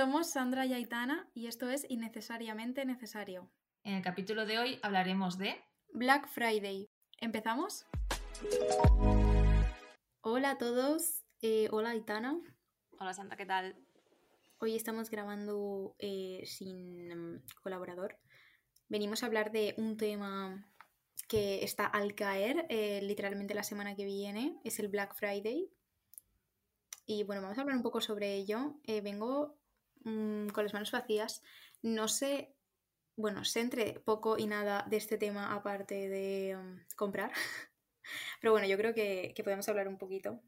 Somos Sandra y Aitana y esto es Innecesariamente Necesario. En el capítulo de hoy hablaremos de Black Friday. ¿Empezamos? Hola a todos. Eh, hola Aitana. Hola Sandra, ¿qué tal? Hoy estamos grabando eh, sin mm, colaborador. Venimos a hablar de un tema que está al caer eh, literalmente la semana que viene. Es el Black Friday. Y bueno, vamos a hablar un poco sobre ello. vengo Mm, con las manos vacías. No sé, bueno, sé entre poco y nada de este tema aparte de mm, comprar. Pero bueno, yo creo que, podemos hablar un poquito.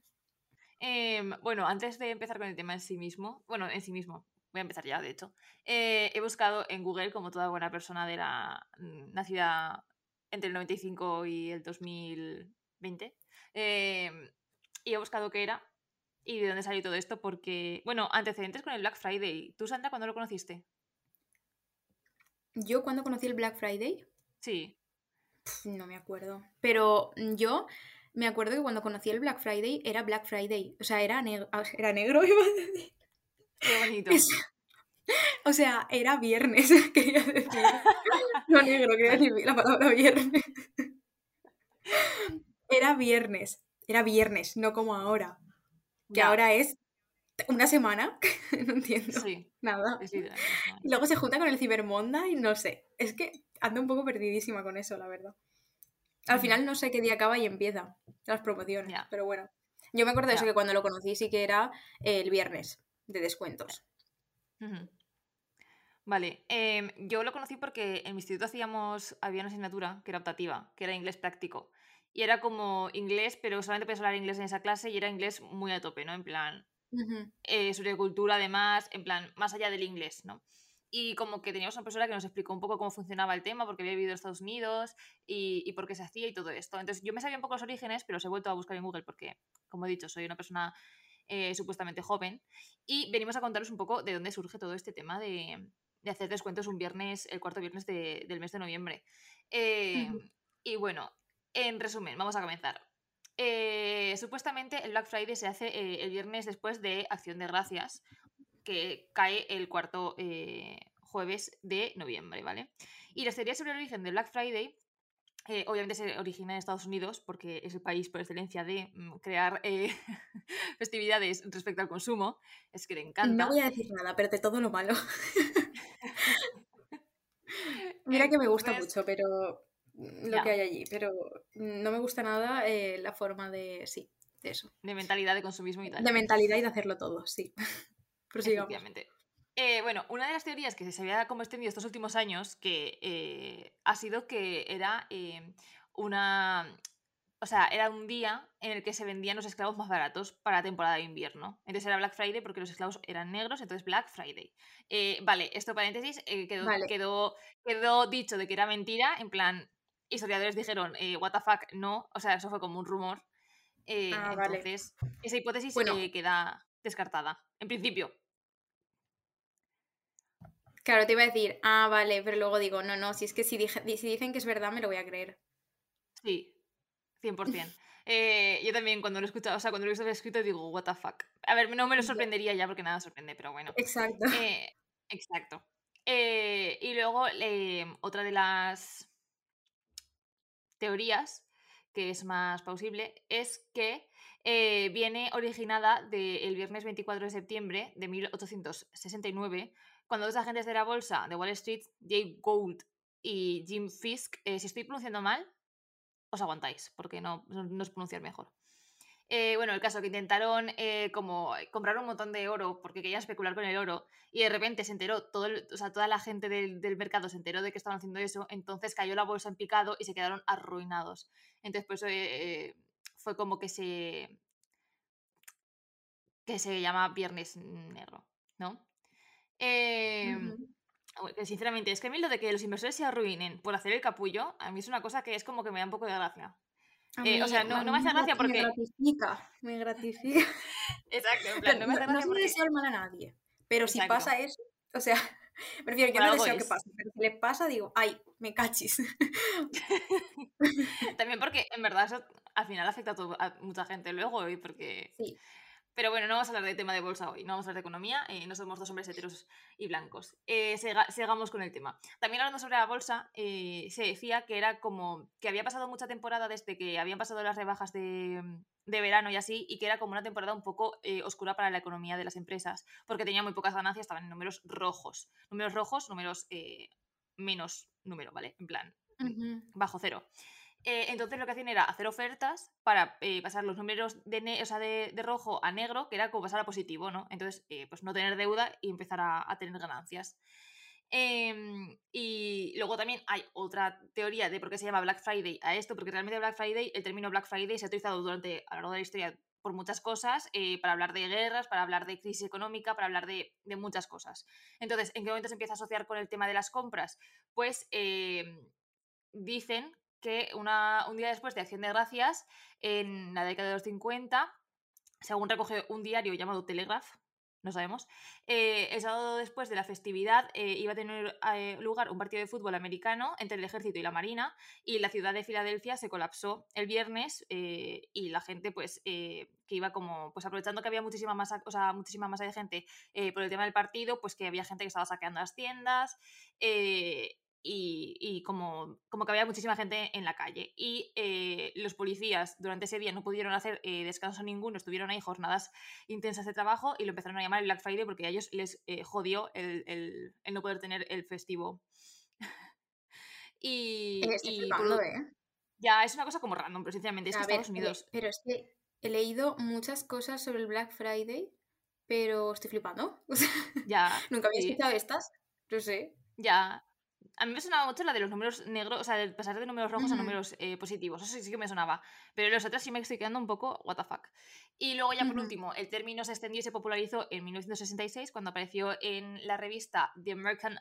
Em, bueno, antes de empezar con el tema en sí mismo, bueno, en sí mismo, voy a empezar ya, de hecho, eh, he buscado en Google, como toda buena persona de la mm, nacida entre el 95 y el 2020, em, y he buscado qué era y de dónde salió todo esto, porque, bueno, antecedentes con el Black Friday. ¿Tú, Sandra, cuándo lo conociste? ¿Yo cuándo conocí el Black Friday? Sí. no me acuerdo. Pero yo me acuerdo que cuando conocí el Black Friday era Black Friday. O sea, era, negro ah, era negro, iba a decir. Qué bonito. o sea, era viernes, quería decir. no negro, quería decir la palabra viernes. era viernes. Era viernes, no como ahora que ahora es una semana, no entiendo nada. y luego se junta con el Cyber y no sé, es que ando un poco perdidísima con eso, la verdad. Al final no sé qué día acaba y empieza las promociones, pero bueno. Yo me acuerdo de eso, que cuando lo conocí sí que era el viernes de descuentos. Vale, em, yo lo conocí porque en mi instituto hacíamos, había una asignatura que era optativa, que era inglés práctico y era como inglés, pero solamente podías hablar inglés en esa clase y era inglés muy a tope, ¿no? En plan, eh, sobre cultura además, en plan, más allá del inglés, ¿no? Y como que teníamos una profesora que nos explicó un poco cómo funcionaba el tema, porque había vivido en Estados Unidos y, y por qué se hacía y todo esto. Entonces yo me sabía un poco los orígenes, pero os he vuelto a buscar en Google porque, como he dicho, soy una persona eh, supuestamente joven. Y venimos a contaros un poco de dónde surge todo este tema de, de hacer descuentos un viernes, el cuarto viernes del mes de noviembre. Eh, y bueno, en resumen, vamos a comenzar. Eh, supuestamente el Black Friday se hace eh, el viernes después de Acción de Gracias, que cae el cuarto eh, jueves de noviembre, ¿vale? Y la teorías sobre el origen del Black Friday obviamente se origina en Estados Unidos porque es el país por excelencia de mm, crear festividades respecto al consumo. Es que le encanta. No voy a decir nada, pero de todo lo malo. Mira que me gusta mucho, pero lo que hay allí, pero no me gusta nada eh, la forma de, sí, de eso. De mentalidad de consumismo y tal. De mentalidad y de hacerlo todo, sí. Efectivamente. Eh, bueno, una de las teorías que se había como extendido estos últimos años que eh, ha sido que era una o sea, era un día en el que se vendían los esclavos más baratos para la temporada de invierno. Entonces era Black Friday porque los esclavos eran negros, entonces Black Friday. vale, esto paréntesis quedó, quedó, quedó, dicho de que era mentira, en plan, historiadores dijeron, eh, what the fuck, no, o sea, eso fue como un rumor. Eh, ah, entonces, esa hipótesis queda descartada, en principio. Claro, te iba a decir, ah, vale, pero luego digo, no, no, si es que si, si dicen que es verdad, me lo voy a creer. Sí, 100%. Eh, yo también cuando lo he escuchado, o sea, cuando lo he visto escrito digo, what the fuck. A ver, no me lo sorprendería ya porque nada sorprende, pero bueno. Exacto. exacto. y luego, otra de las teorías, que es más plausible, es que eh, viene originada del viernes 24 de septiembre de 1869, cuando dos agentes de la bolsa de Wall Street, Jay Gould y Jim Fisk, eh, si estoy pronunciando mal, os aguantáis, porque no, no es pronunciar mejor. Eh, bueno, el caso que intentaron eh, como comprar un montón de oro porque querían especular con el oro y de repente se enteró, todo o sea, toda la gente del, mercado se enteró de que estaban haciendo eso, entonces cayó la bolsa en picado y se quedaron arruinados. Entonces, pues eh, fue como que se que se llama Viernes Negro, ¿no? Em, sinceramente, es que a mí lo de que los inversores se arruinen por hacer el capullo, a mí es una cosa que es como que me da un poco de gracia. Eh, o sea, no, me hace gracia porque. Me gratifica, me gratifica. Exacto, en plan, no me hace gracia. No, deseo el mal a nadie, pero si pasa eso, o sea, prefiero, yo no deseo que pase, pero si le pasa, digo, ay, me cachis. También porque en verdad eso al final afecta a, mucha gente luego, y porque. Sí. Pero bueno, no vamos a hablar de tema de bolsa hoy, no vamos a hablar de economía, eh, no somos dos hombres heteros y blancos. Eh, sigamos con el tema. También hablando sobre la bolsa, eh, se decía que era como que había pasado mucha temporada desde que habían pasado las rebajas de, de verano y así, y que era como una temporada un poco oscura para la economía de las empresas, porque tenía muy pocas ganancias, estaban en números rojos. Números rojos, números menos número, ¿vale? En plan, bajo cero. Eh, entonces lo que hacían era hacer ofertas para eh, pasar los números de, de, rojo a negro, que era como pasar a positivo, ¿no? Entonces, eh, pues no tener deuda y empezar a, tener ganancias. Em, y luego también hay otra teoría de por qué se llama Black Friday a esto, porque realmente Black Friday, el término Black Friday se ha utilizado durante a lo largo de la historia por muchas cosas, para hablar de guerras, para hablar de crisis económica, para hablar de, de, muchas cosas. Entonces, ¿en qué momento se empieza a asociar con el tema de las compras? Pues em, dicen que un día después de Acción de Gracias, en la década de los 50, según recoge un diario llamado Telegraph, no sabemos, eh, el sábado después de la festividad eh, iba a tener eh, lugar un partido de fútbol americano entre el ejército y la marina y la ciudad de Filadelfia se colapsó el viernes y la gente pues que iba como pues aprovechando que había muchísima masa, o sea, muchísima masa de gente por el tema del partido, pues que había gente que estaba saqueando las tiendas y, como, como, que había muchísima gente en la calle. Y eh, los policías durante ese día no pudieron hacer eh, descanso ninguno, estuvieron ahí jornadas intensas de trabajo y lo empezaron a llamar el Black Friday porque a ellos les eh, jodió el, el, el, no poder tener el festivo. y, y Ya, es una cosa como random, pero sinceramente es que Estados Unidos... Pero es que he leído muchas cosas sobre el Black Friday, pero estoy flipando. ya. Nunca había escuchado estas. No sé. Ya, a mí me sonaba mucho la de los números negros, o sea, de pasar de números rojos a números eh, positivos. Eso sí, que me sonaba. Pero los otros sí me estoy quedando un poco, what the fuck. Y luego, ya por último, el término se extendió y se popularizó en 1966 cuando apareció en la revista The American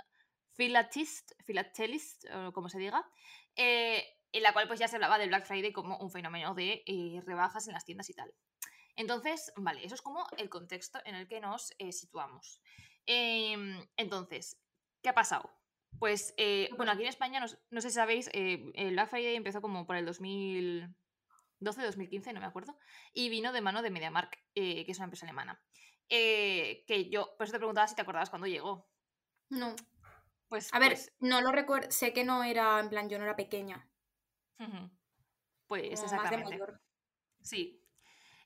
Philatelist, Philatelist o como se diga, eh, en la cual pues ya se hablaba del Black Friday como un fenómeno de eh, rebajas en las tiendas y tal. Entonces, vale, eso es como el contexto en el que nos situamos. Em, entonces, ¿qué ha pasado? Pues, eh, bueno, aquí en España, no, sé si sabéis, eh, el Black Friday empezó como por el 2012, 2015, no me acuerdo, y vino de mano de MediaMark, eh, que es una empresa alemana. que yo, por eso te preguntaba si te acordabas cuando llegó. No. Pues, a ver, pues no lo recuerdo, sé que no era, en plan, yo no era pequeña. Pues exactamente. Sí.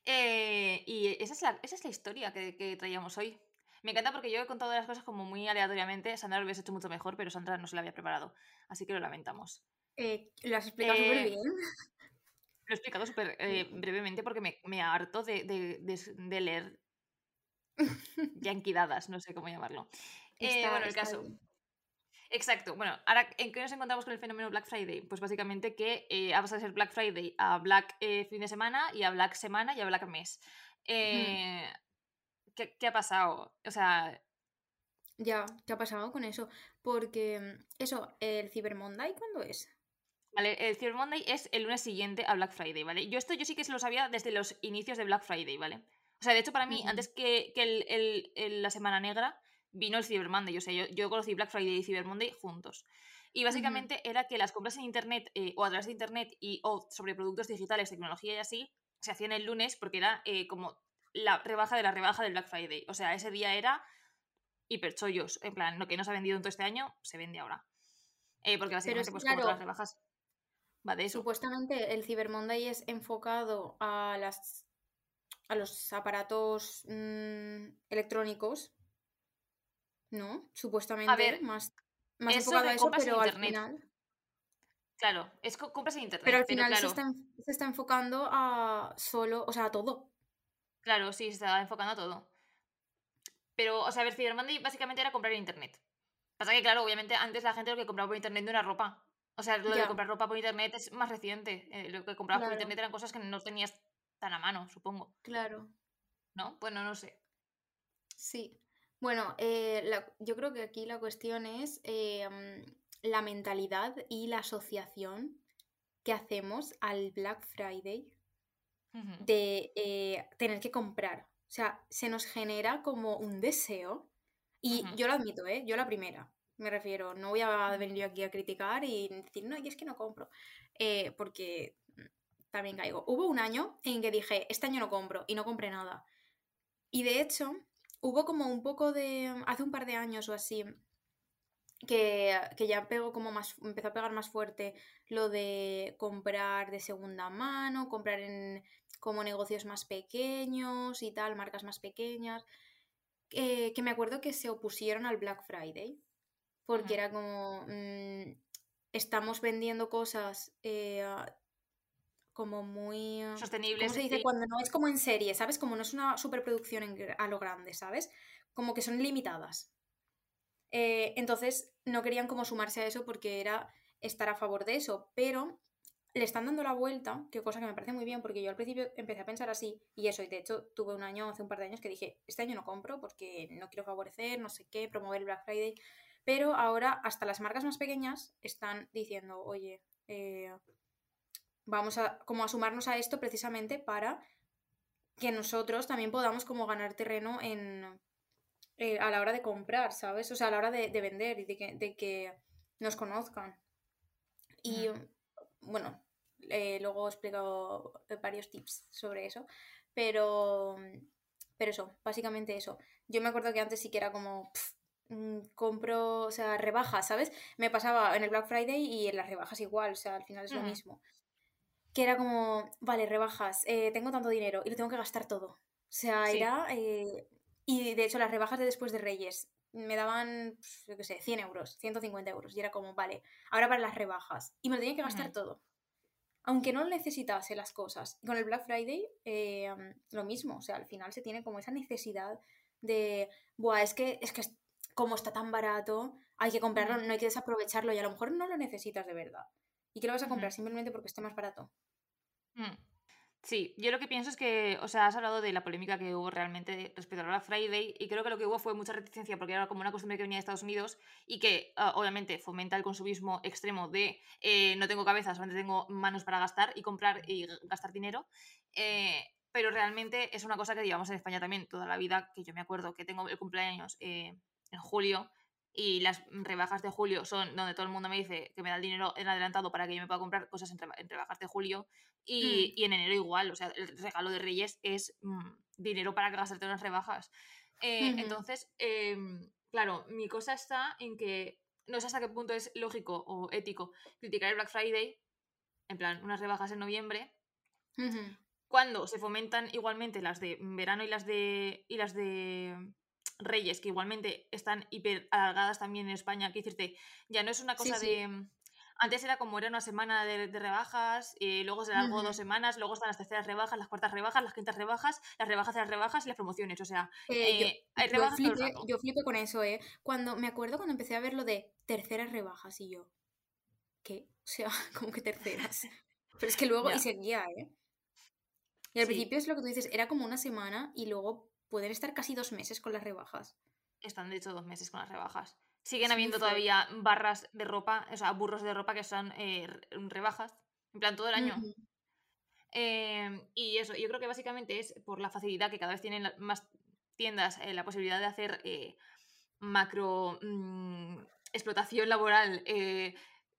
y esa es, la, esa es la historia que, que traíamos hoy. Me encanta porque yo he contado las cosas como muy aleatoriamente. Sandra lo hubiese hecho mucho mejor, pero Sandra no se la había preparado. Así que lo lamentamos. Eh, lo has explicado súper eh, bien. Lo he explicado súper eh, brevemente porque me, me harto de, de, de, leer yanquidadas, no sé cómo llamarlo. bueno, el caso. Exacto. Bueno, ahora, ¿en qué nos encontramos con el fenómeno Black Friday? Pues básicamente que ha pasado a ser Black Friday a Black fin de semana y a Black semana y a Black mes. Eh, ¿qué, ha pasado? O sea... Ya, ¿qué ha pasado con eso? Porque, mm, eso, ¿el Cyber Monday cuándo es? Vale, el Cyber Monday es el lunes siguiente a Black Friday, ¿vale? Yo esto yo sí que se lo sabía desde los inicios de Black Friday, ¿vale? O sea, de hecho, para mí, antes que, la Semana Negra, vino el Cyber Monday. O sea, yo, yo conocí Black Friday y Cyber Monday juntos. Y básicamente era que las compras en Internet eh, o a través de Internet y o sobre productos digitales, tecnología y así, se hacían el lunes porque era eh, como la rebaja de la rebaja del Black Friday. O sea, ese día era hiperchollos. En plan, lo que no se ha vendido en todo este año, se vende ahora. Eh, porque básicamente, pues como todas las rebajas, va de eso. Supuestamente el Cyber Monday es enfocado a las a los aparatos mm, electrónicos. ¿No? Supuestamente. A ver, más, más enfocado a eso, pero al final. Claro, es compras en internet. Pero al final se, está, se, está, enfocando a solo, o sea, a todo. Claro, sí, se está enfocando a todo. Pero, o sea, a ver, Cyber Monday básicamente era comprar en internet. Pasa que, claro, obviamente antes la gente lo que compraba por internet no era ropa. O sea, lo de comprar ropa por internet es más reciente. Eh, lo que comprabas por internet eran cosas que no tenías tan a mano, supongo. Claro. ¿No? Bueno, no sé. Sí. Bueno, eh, yo creo que aquí la cuestión es em, la mentalidad y la asociación que hacemos al Black Friday de eh, tener que comprar. O sea, se nos genera como un deseo. Y yo lo admito, ¿eh? Yo la primera. Me refiero, no voy a venir yo aquí a criticar y decir, no, y es que no compro. Eh, porque también caigo. Hubo un año en que dije, este año no compro y no compré nada. Y de hecho, hubo como un poco de. hace un par de años o así. Que, que ya pegó como más. empezó a pegar más fuerte lo de comprar de segunda mano, comprar en como negocios más pequeños y tal, marcas más pequeñas. Eh, que me acuerdo que se opusieron al Black Friday. Porque era como. mm, estamos vendiendo cosas eh, como muy... ah, Sostenibles. ¿Cómo se dice? Cuando no es como en serie, ¿sabes? Como no es una superproducción en a lo grande, ¿sabes? Como que son limitadas. Eh, entonces no querían como sumarse a eso porque era estar a favor de eso, pero le están dando la vuelta, que cosa que me parece muy bien porque yo al principio empecé a pensar así y eso, y de hecho tuve un año, hace un par de años que dije, este año no compro porque no quiero favorecer, no sé qué, promover el Black Friday, pero ahora hasta las marcas más pequeñas están diciendo, oye, eh, vamos a como a sumarnos a esto precisamente para que nosotros también podamos como ganar terreno en eh, a la hora de comprar, ¿sabes? O sea, a la hora de, de vender y de que, de que nos conozcan. Y bueno, eh, luego explico varios tips sobre eso, pero, pero eso, básicamente eso. Yo me acuerdo que antes sí que era como, mm, compro, o sea, rebajas, ¿sabes? Me pasaba en el Black Friday y en las rebajas igual, o sea, al final es lo mismo. Que era como, vale, rebajas, eh, tengo tanto dinero y lo tengo que gastar todo. O sea, Sí. era... eh, y de hecho las rebajas de después de Reyes me daban, pf, yo qué sé, 100 euros, 150 euros. Y era como, vale, ahora para las rebajas. Y me lo tenía que gastar todo. Aunque no necesitase las cosas. Y con el Black Friday, eh, lo mismo. O sea, al final se tiene como esa necesidad de, buah, es que, es que como está tan barato, hay que comprarlo, no hay que desaprovecharlo. Y a lo mejor no lo necesitas de verdad. ¿Y que lo vas a comprar? Simplemente porque esté más barato. Mm. Sí, yo lo que pienso es que, o sea, has hablado de la polémica que hubo realmente respecto al Black Friday y creo que lo que hubo fue mucha reticencia porque era como una costumbre que venía de Estados Unidos y que ah, obviamente fomenta el consumismo extremo de eh, no tengo cabeza, solamente tengo manos para gastar y comprar y gastar dinero. eh, pero realmente es una cosa que llevamos en España también toda la vida, que yo me acuerdo que tengo el cumpleaños eh, en julio y las rebajas de julio son donde todo el mundo me dice que me da el dinero en adelantado para que yo me pueda comprar cosas en, en rebajas de julio y, Mm, y en enero igual, o sea, el regalo de Reyes es mm, dinero para gastarte en las rebajas. Eh, entonces, em, claro, mi cosa está en que no sé hasta qué punto es lógico o ético criticar el Black Friday, en plan, unas rebajas en noviembre, cuando se fomentan igualmente las de verano y las de y las de Reyes, que igualmente están hiper alargadas también en España, que decirte, ya no es una cosa sí. de mm, antes era como era una semana de, de rebajas, eh, luego se alargó dos semanas, luego están las terceras rebajas, las cuartas rebajas, las quintas rebajas, las rebajas de las rebajas y las promociones. O sea, Eh, yo, eh, hay rebajas rato. yo con eso, ¿eh? Cuando, me acuerdo cuando empecé a ver lo de terceras rebajas y yo, ¿qué? O sea, como que terceras. Pero es que luego, y seguía, ¿eh? Y al sí, principio es lo que tú dices, era como una semana y luego pueden estar casi dos meses con las rebajas. están de hecho dos meses con las rebajas. Siguen habiendo todavía barras de ropa, o sea, burros de ropa que son eh, re- rebajas, en plan todo el año. Em, y eso, yo creo que básicamente es por la facilidad que cada vez tienen más tiendas eh, la posibilidad de hacer eh, macro mm, explotación laboral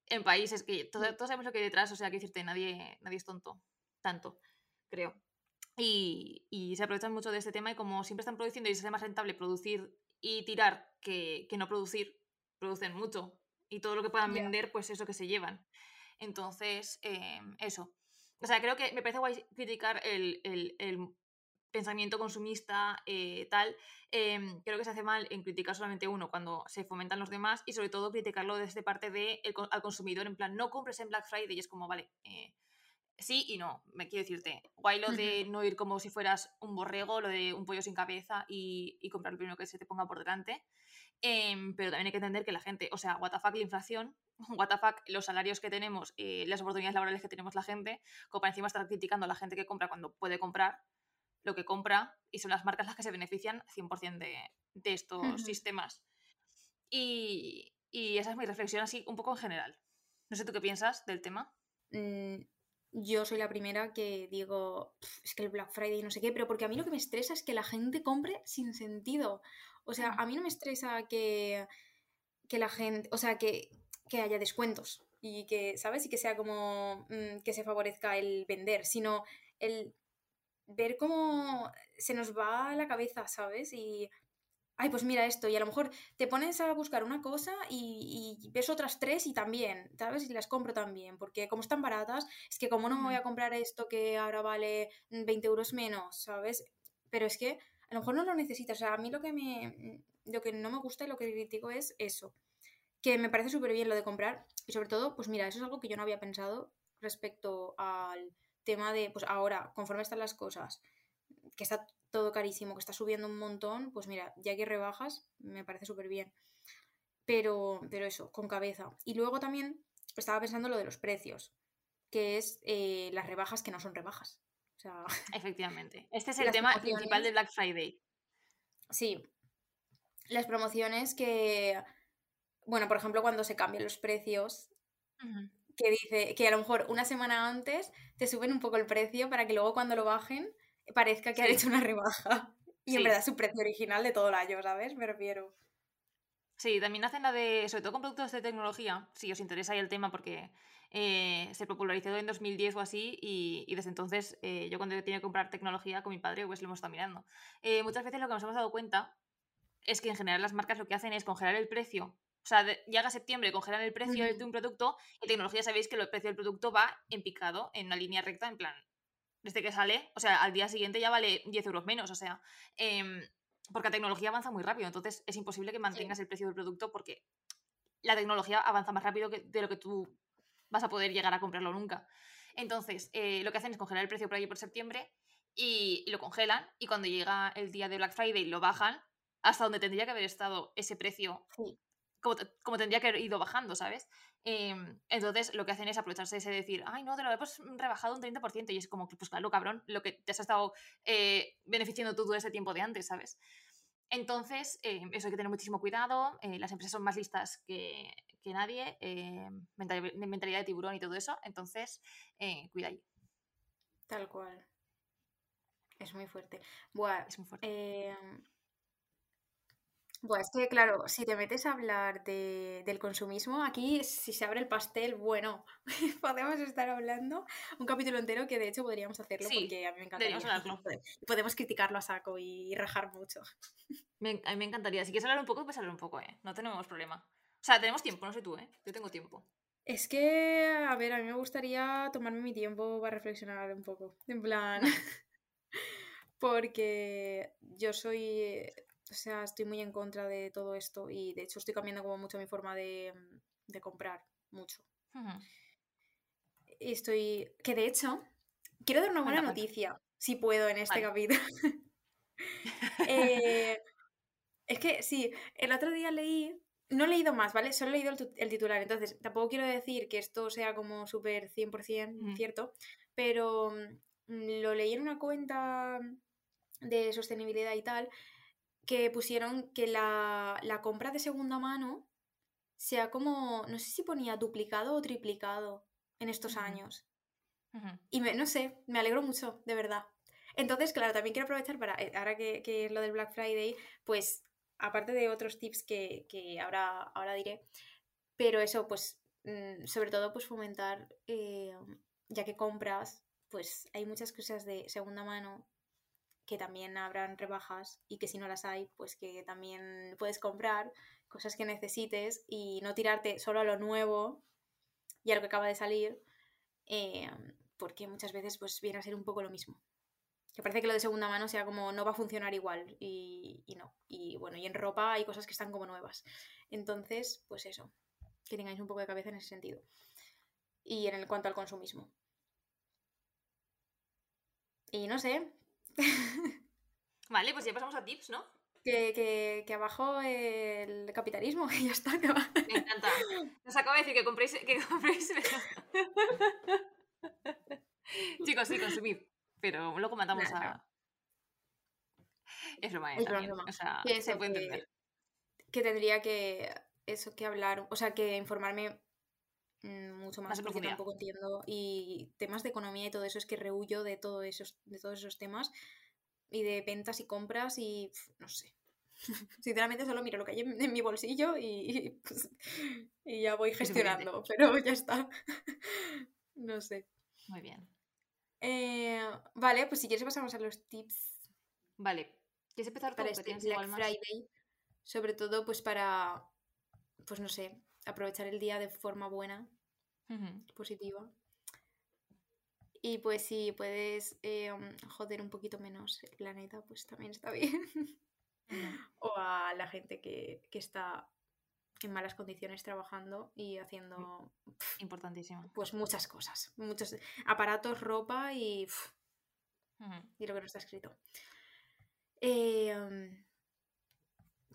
en países que todos, todos sabemos lo que hay detrás, o sea, que decirte, nadie, nadie es tonto, tanto, creo. Y, y se aprovechan mucho de este tema y como siempre están produciendo y se hace más rentable producir y tirar que, que no producir, producen mucho. Y todo lo que puedan Ya. vender, pues eso que se llevan. Entonces, em, eso. O sea, creo que me parece guay criticar el, el- el pensamiento consumista, eh, tal. em, creo que se hace mal en criticar solamente uno cuando se fomentan los demás y sobre todo criticarlo desde parte de el al consumidor, en plan, no compres en Black Friday y es como, vale, eh, sí y no, me quiero decirte. Guay lo de no ir como si fueras un borrego, lo de un pollo sin cabeza y, y comprar lo primero que se te ponga por delante. Em, pero también hay que entender que la gente, o sea, what the fuck la inflación, what the fuck los salarios que tenemos, eh, las oportunidades laborales que tenemos la gente, como para encima estar criticando a la gente que compra cuando puede comprar lo que compra y son las marcas las que se benefician 100% de, de estos sistemas. Y, y esa es mi reflexión así un poco en general. No sé tú qué piensas del tema. Mm, yo soy la primera que digo, "Pf, es que el Black Friday no sé qué, pero porque a mí lo que me estresa es que la gente compre sin sentido. O sea, a mí no me estresa que, que la gente, o sea, que, que haya descuentos y que, ¿sabes? Y que sea como mm, que se favorezca el vender, sino el ver cómo se nos va la cabeza, ¿sabes? Y, ay, pues mira esto, y a lo mejor te pones a buscar una cosa y, y ves otras tres y también, ¿sabes? Y las compro también, porque como están baratas, es que como no me voy a comprar esto que ahora vale 20 euros menos, ¿sabes? Pero es que a lo mejor no lo necesitas, o sea, a mí lo que, me, lo que no me gusta y lo que critico es eso, que me parece súper bien lo de comprar y sobre todo, pues mira, eso es algo que yo no había pensado respecto al tema de, pues ahora, conforme están las cosas, que está todo carísimo, que está subiendo un montón, pues mira, ya que rebajas, me parece súper bien. Pero, pero eso, con cabeza. Y luego también estaba pensando lo de los precios, que es eh, las rebajas que no son rebajas. O sea, Efectivamente. Este es el tema principal de Black Friday. Sí. Las promociones que, bueno, por ejemplo, cuando se cambian los precios, que dice que a lo mejor una semana antes te suben un poco el precio para que luego cuando lo bajen parezca que han hecho una rebaja. Y en verdad es su precio original de todo el año, ¿sabes? Me refiero. Sí, también hacen la de, sobre todo con productos de tecnología, si os interesa ahí el tema, porque eh, se popularizó en 2010 o así, y, desde entonces eh, yo cuando tenía que comprar tecnología con mi padre, pues lo hemos estado mirando. Eh, muchas veces lo que nos hemos dado cuenta es que en general las marcas lo que hacen es congelar el precio o sea, llega septiembre, congelan el precio de un producto y tecnología sabéis que el precio del producto va en picado, en una línea recta, en plan, desde que sale, o sea, al día siguiente ya vale 10 euros menos, o sea, em, porque la tecnología avanza muy rápido, entonces es imposible que mantengas el precio del producto porque la tecnología avanza más rápido que, de lo que tú vas a poder llegar a comprarlo nunca. Entonces, eh, lo que hacen es congelar el precio por ahí por septiembre y, lo congelan y cuando llega el día de Black Friday lo bajan hasta donde tendría que haber estado ese precio como, tendría que haber ido bajando, ¿sabes? Em, entonces lo que hacen es aprovecharse de decir, ay, no, te lo hemos rebajado un 30%. Y es como que, pues claro, cabrón, lo que te has estado eh, beneficiando tú todo ese tiempo de antes, ¿sabes? Entonces, em, eso hay que tener muchísimo cuidado. Eh, las empresas son más listas que, nadie. Em, mentalidad de tiburón y todo eso. Entonces, eh, cuida ahí. Tal cual. Es muy fuerte. Buah, es muy fuerte. Bueno, es que claro, si te metes a hablar de, del consumismo, aquí si se abre el pastel, bueno, podemos estar hablando un capítulo entero que de hecho podríamos hacerlo porque a mí me encantaría. Podemos criticarlo a saco y rajar mucho. a mí me encantaría. Si quieres hablar un poco, pues hablar un poco, ¿eh? No tenemos problema. O sea, tenemos tiempo, no sé tú, ¿eh? Yo tengo tiempo. Es que, a ver, a mí me gustaría tomarme mi tiempo para reflexionar un poco. En plan. porque yo soy o sea, estoy muy en contra de todo esto y de hecho estoy cambiando como mucho mi forma de, mm, comprar, mucho. Y estoy... Que de hecho, quiero dar una buena noticia, si puedo, en este capítulo. Eh, es que sí, el otro día leí, no he leído más, ¿vale? Solo he leído el, titular, entonces tampoco quiero decir que esto sea como súper 100% cierto, pero mm, lo leí en una cuenta de sostenibilidad y tal, que pusieron que la, compra de segunda mano sea como, no sé si ponía duplicado o triplicado en estos años. Y me, no sé, me alegro mucho, de verdad. Entonces, claro, también quiero aprovechar para, eh, ahora que, es lo del Black Friday, pues aparte de otros tips que, ahora, ahora diré, pero eso, pues mm, sobre todo, pues fomentar, eh, ya que compras, pues hay muchas cosas de segunda mano que también habrán rebajas y que si no las hay, pues que también puedes comprar cosas que necesites y no tirarte solo a lo nuevo y a lo que acaba de salir, eh, porque muchas veces pues viene a ser un poco lo mismo. Que parece que lo de segunda mano sea como no va a funcionar igual y, y no. Y bueno, y en ropa hay cosas que están como nuevas. Entonces, pues eso, que tengáis un poco de cabeza en ese sentido. Y en el cuanto al consumismo. Y no sé, Vale, pues ya pasamos a tips, ¿no? Que, que, abajo el capitalismo, y ya está. Me encanta. Nos acaba de decir que compréis. Que compréis... Chicos, sí, consumid. Pero luego matamos a. Es broma, es broma. O sea, se puede entender. Que tendría que. Eso, que hablar. O sea, que informarme mucho más, más porque tampoco entiendo y temas de economía y todo eso es que rehuyo de todo esos de todos esos temas y de ventas y compras y no sé. Sinceramente solo miro lo que hay en, mi bolsillo y, pues, ya voy gestionando, pero ya está. no sé. Muy bien. Eh, vale, pues si quieres pasamos a los tips. Vale. ¿Quieres empezar para este Black Friday? Sobre todo, pues para, pues no sé, aprovechar el día de forma buena, positiva. Y pues si puedes eh, joder un poquito menos el planeta, pues también está bien. o a la gente que, está en malas condiciones trabajando y haciendo importantísimo. pues muchas cosas muchos aparatos ropa y y lo que no está escrito. Eh,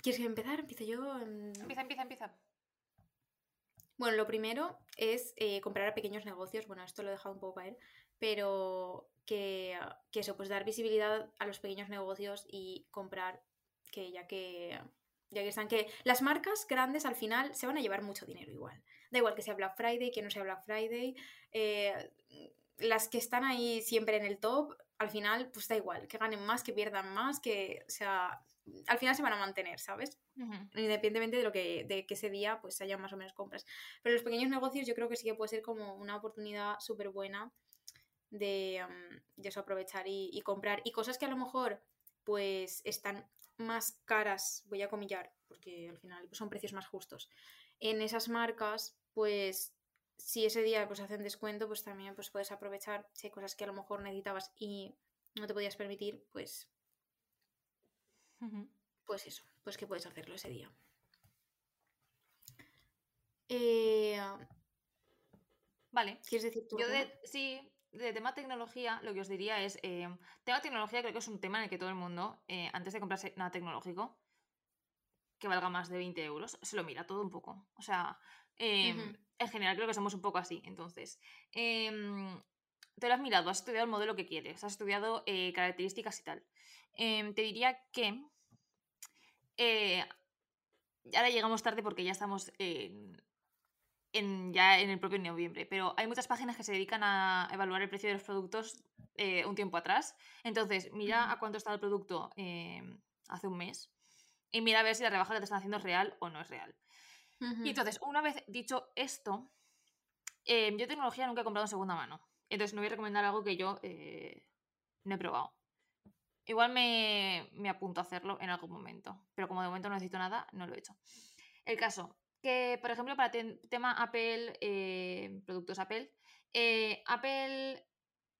¿quieres empezar? empiezo yo empieza empieza empieza bueno lo primero es eh, comprar a pequeños negocios bueno esto lo he dejado un poco caer pero que, que eso pues dar visibilidad a los pequeños negocios y comprar que ya que ya que están que las marcas grandes al final se van a llevar mucho dinero igual. Da igual que sea Black Friday, que no sea Black Friday. Eh, las que están ahí siempre en el top, al final, pues da igual, que ganen más, que pierdan más, que, o sea, al final se van a mantener, ¿sabes? Independientemente de lo que, de que ese día pues haya más o menos compras. Pero los pequeños negocios yo creo que sí que puede ser como una oportunidad súper buena de, mm, de, eso aprovechar y, y comprar. Y cosas que a lo mejor pues están más caras, voy a comillar, porque al final pues, son precios más justos. En esas marcas, pues si ese día pues hacen descuento, pues también pues puedes aprovechar si hay cosas que a lo mejor necesitabas y no te podías permitir, pues pues eso, pues que puedes hacerlo ese día. Eh, vale. ¿Quieres decir tú? Yo sí, de tema tecnología, lo que os diría es, eh, tema tecnología creo que es un tema en el que todo el mundo, eh, antes de comprarse nada tecnológico, que valga más de 20 euros, se lo mira todo un poco. O sea, em, en general creo que somos un poco así. Entonces, em, te lo has mirado, has estudiado el modelo que quieres, has estudiado eh, características y tal. Em, te diría que... ahora llegamos tarde porque ya estamos en en, ya en el propio noviembre, pero hay muchas páginas que se dedican a evaluar el precio de los productos eh, un tiempo atrás. Entonces, mira a cuánto está el producto em, hace un mes y mira a ver si la rebaja que te están haciendo es real o no es real. Y entonces, una vez dicho esto, em, yo tecnología nunca he comprado en segunda mano. Entonces, no voy a recomendar algo que yo eh, no he probado. Igual me, me apunto a hacerlo en algún momento, pero como de momento no necesito nada, no lo he hecho. El caso, que, por ejemplo, para tema Apple, eh, productos Apple, eh, Apple,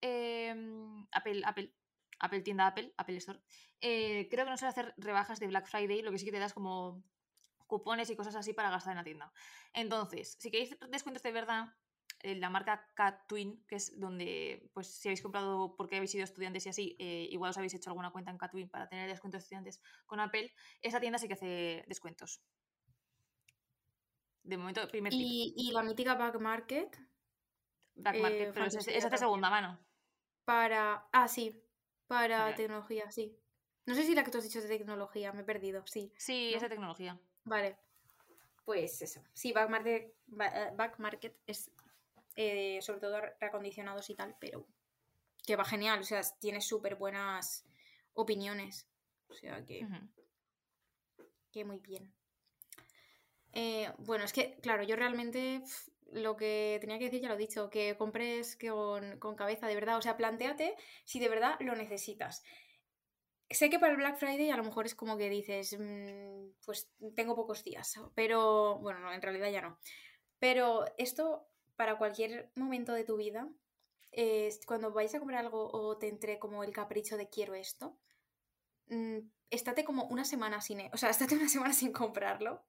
em, Apple, Apple, Apple tienda Apple, Apple Store, eh, creo que no suele hacer rebajas de Black Friday, lo que sí que te das como cupones y cosas así para gastar en la tienda. Entonces, si queréis descuentos de verdad, la marca Cat Twin, que es donde, pues si habéis comprado porque habéis sido estudiantes y así, igual os habéis hecho alguna cuenta en Cat Twin para tener descuentos de estudiantes con Apple, esa tienda sí que hace descuentos. De momento, primer ¿Y, ¿Y, la mítica Back Market? Back Market, eh, pero es, es de segunda mano. Para. Ah, sí. Para tecnología, sí. No sé si la que tú has dicho es de tecnología, me he perdido, sí. Sí, es de tecnología. Vale. Pues eso. Sí, Back Market, eh, back market es eh, sobre todo reacondicionados y tal, pero que va genial. O sea, tiene súper buenas opiniones. O sea que. Que muy bien. Eh, bueno, es que, claro, yo realmente lo que tenía que decir ya lo he dicho, que compres con, con cabeza, de verdad. O sea, planteate si de verdad lo necesitas. Sé que para el Black Friday a lo mejor es como que dices, mm, pues tengo pocos días, pero bueno, en realidad ya no. Pero esto para cualquier momento de tu vida, cuando vais a comprar algo o te entre como el capricho de quiero esto, mm, estate como una semana sin, e, o sea, estate una semana sin comprarlo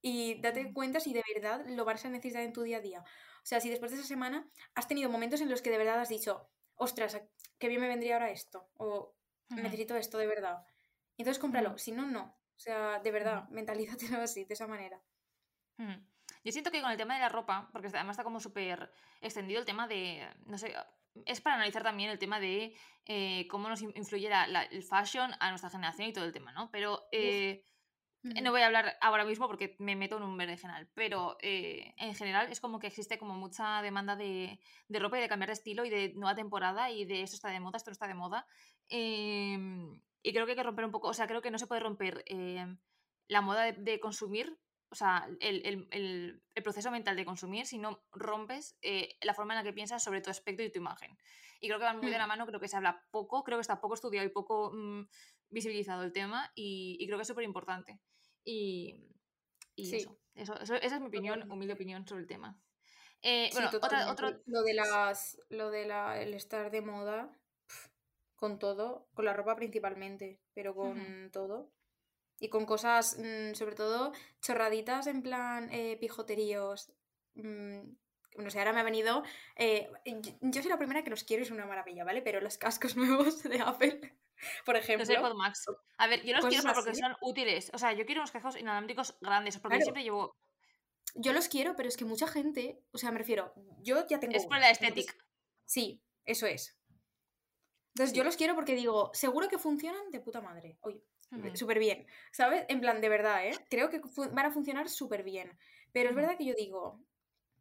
y date cuenta si de verdad lo vas a necesitar en tu día a día. O sea, si después de esa semana has tenido momentos en los que de verdad has dicho, ostras, qué bien me vendría ahora esto, o necesito esto de verdad. Entonces cómpralo, si no, no. O sea, de verdad, mentalízatelo así, de esa manera. Yo siento que con el tema de la ropa, porque además está como súper extendido el tema de, no sé, es para analizar también el tema de eh, cómo nos influye el fashion a nuestra generación y todo el tema, ¿no? Pero eh, no voy a hablar ahora mismo porque me meto en un general, pero eh, en general es como que existe como mucha demanda de, ropa y de cambiar de estilo y de nueva temporada y de esto está de moda, esto no está de moda. Em, y creo que hay que romper un poco, o sea, creo que no se puede romper em, la moda de, consumir o sea, el, proceso mental de consumir si no rompes eh, la forma en la que piensas sobre tu aspecto y tu imagen. Y creo que van muy de la mm. mano, creo que se habla poco, creo que está poco estudiado y poco mm, visibilizado el tema y, creo que es súper importante. Y, eso, eso, esa es mi opinión, humilde opinión sobre el tema. Eh, bueno, otro... Lo de las, lo de la, el estar de moda, con todo, con la ropa principalmente, pero con todo. Y con cosas, mm, sobre todo, chorraditas en plan eh, pijoteríos. Mm, no sé, ahora me ha venido. Eh, yo, soy la primera que los quiero, es una maravilla, ¿vale? Pero los cascos nuevos de Apple, por ejemplo. Max. A ver, yo los quiero porque son útiles. O sea, yo quiero unos cascos inalámbricos grandes, porque siempre llevo. Yo los quiero, pero es que mucha gente. O sea, me refiero. Yo ya tengo. Es por la estética. Sí, eso es. Entonces, yo los quiero porque digo, seguro que funcionan de puta madre. Oye, súper bien. ¿Sabes? En plan, de verdad, ¿eh? Creo que van a funcionar súper bien. Pero es verdad que yo digo,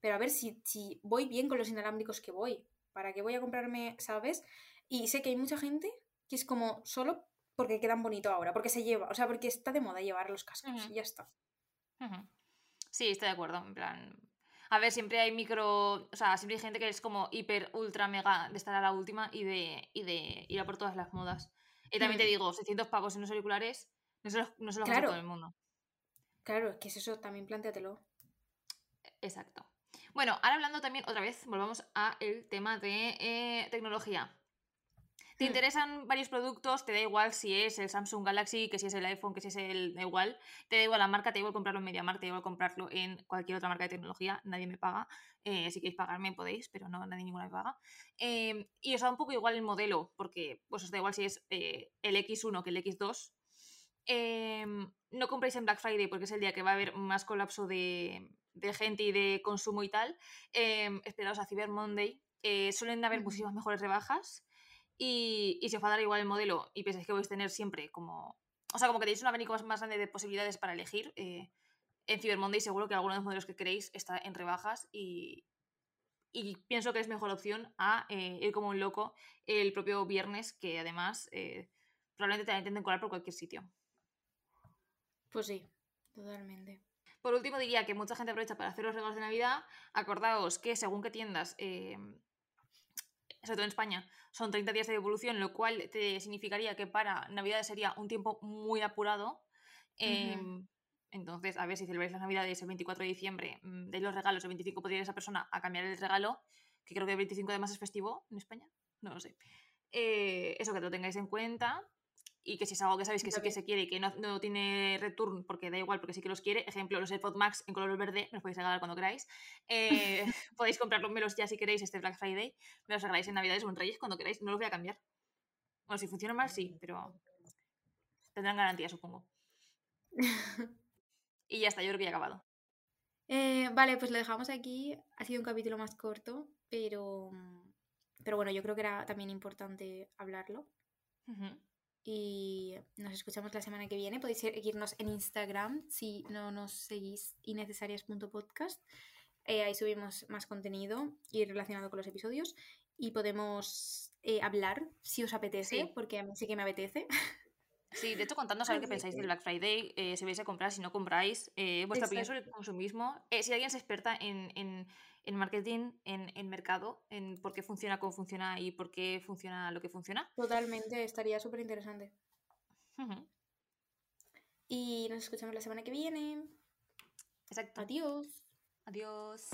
pero a ver si, si voy bien con los inalámbricos que voy. ¿Para qué voy a comprarme, sabes? Y sé que hay mucha gente que es como solo porque quedan bonito ahora, porque se lleva, o sea, porque está de moda llevar los cascos y ya está. Sí, estoy de acuerdo, en plan... A ver, siempre hay micro, o sea, siempre hay gente que es como hiper, ultra, mega de estar a la última y de, y de ir a por todas las modas. Y también te digo, 600 pavos en los auriculares no se los, no se todo el mundo. Claro, que es eso, también planteatelo. Exacto. Bueno, ahora hablando también, otra vez, volvamos a el tema de eh, tecnología. Te hmm. interesan varios productos, te da igual si es el Samsung Galaxy, que si es el iPhone, que si es el. da igual. Te da igual la marca, te da igual comprarlo en MediaMarkt, te da igual comprarlo en cualquier otra marca de tecnología, nadie me paga. Eh, si queréis pagarme podéis, pero no, nadie ninguna me paga. Em, y os da un poco igual el modelo, porque pues os da igual si es eh, el X1 que el X2. Em, no compréis en Black Friday porque es el día que va a haber más colapso de, gente y de consumo y tal. Eh, esperaos a Cyber Monday. suelen haber muchísimas mejores rebajas. Y, y si os va a dar igual el modelo y pensáis que vais a tener siempre como. O sea, como que tenéis un abanico más, grande de posibilidades para elegir. Eh, en Cyber Monday seguro que alguno de los modelos que queréis está en rebajas y, y pienso que es mejor opción a eh, ir como un loco el propio viernes, que además eh, probablemente te intenten colar por cualquier sitio. Pues sí, totalmente. Por último, diría que mucha gente aprovecha para hacer los regalos de Navidad. Acordaos que según qué tiendas sobre todo en España, son 30 días de devolución, lo cual te significaría que para Navidades sería un tiempo muy apurado. Em, entonces, a ver si celebráis las Navidades el 24 de diciembre, mm, de los regalos, el 25 podría ir esa persona a cambiar el regalo, que creo que el 25 además es festivo en España, no lo sé. Eh, eso que lo tengáis en cuenta y que si es algo que sabéis que sí que se quiere y que no, tiene return porque da igual porque sí que los quiere, ejemplo, los AirPods Max en color verde, me los podéis regalar cuando queráis. Eh, podéis comprarlos ya si queréis este Black Friday, me los regaláis en Navidades o en Reyes cuando queráis, no los voy a cambiar. Bueno, si funciona mal, sí, pero tendrán garantía, supongo. y ya está, yo creo que ya he acabado. Eh, vale, pues lo dejamos aquí. Ha sido un capítulo más corto, pero, pero bueno, yo creo que era también importante hablarlo y nos escuchamos la semana que viene. Podéis seguirnos en Instagram si no nos seguís innecesarias.podcast. Eh, ahí subimos más contenido y relacionado con los episodios y podemos eh, hablar si os apetece, porque a mí sí que me apetece. Sí, de hecho, contándonos a ver qué pensáis del Black Friday, eh, si vais a comprar, si no compráis, vuestra opinión sobre el consumismo. si alguien es experta en, en, en marketing, en, en, mercado, en por qué funciona, cómo funciona y por qué funciona lo que funciona. Totalmente, estaría súper interesante. Y nos escuchamos la semana que viene. Exacto. Adiós. Adiós.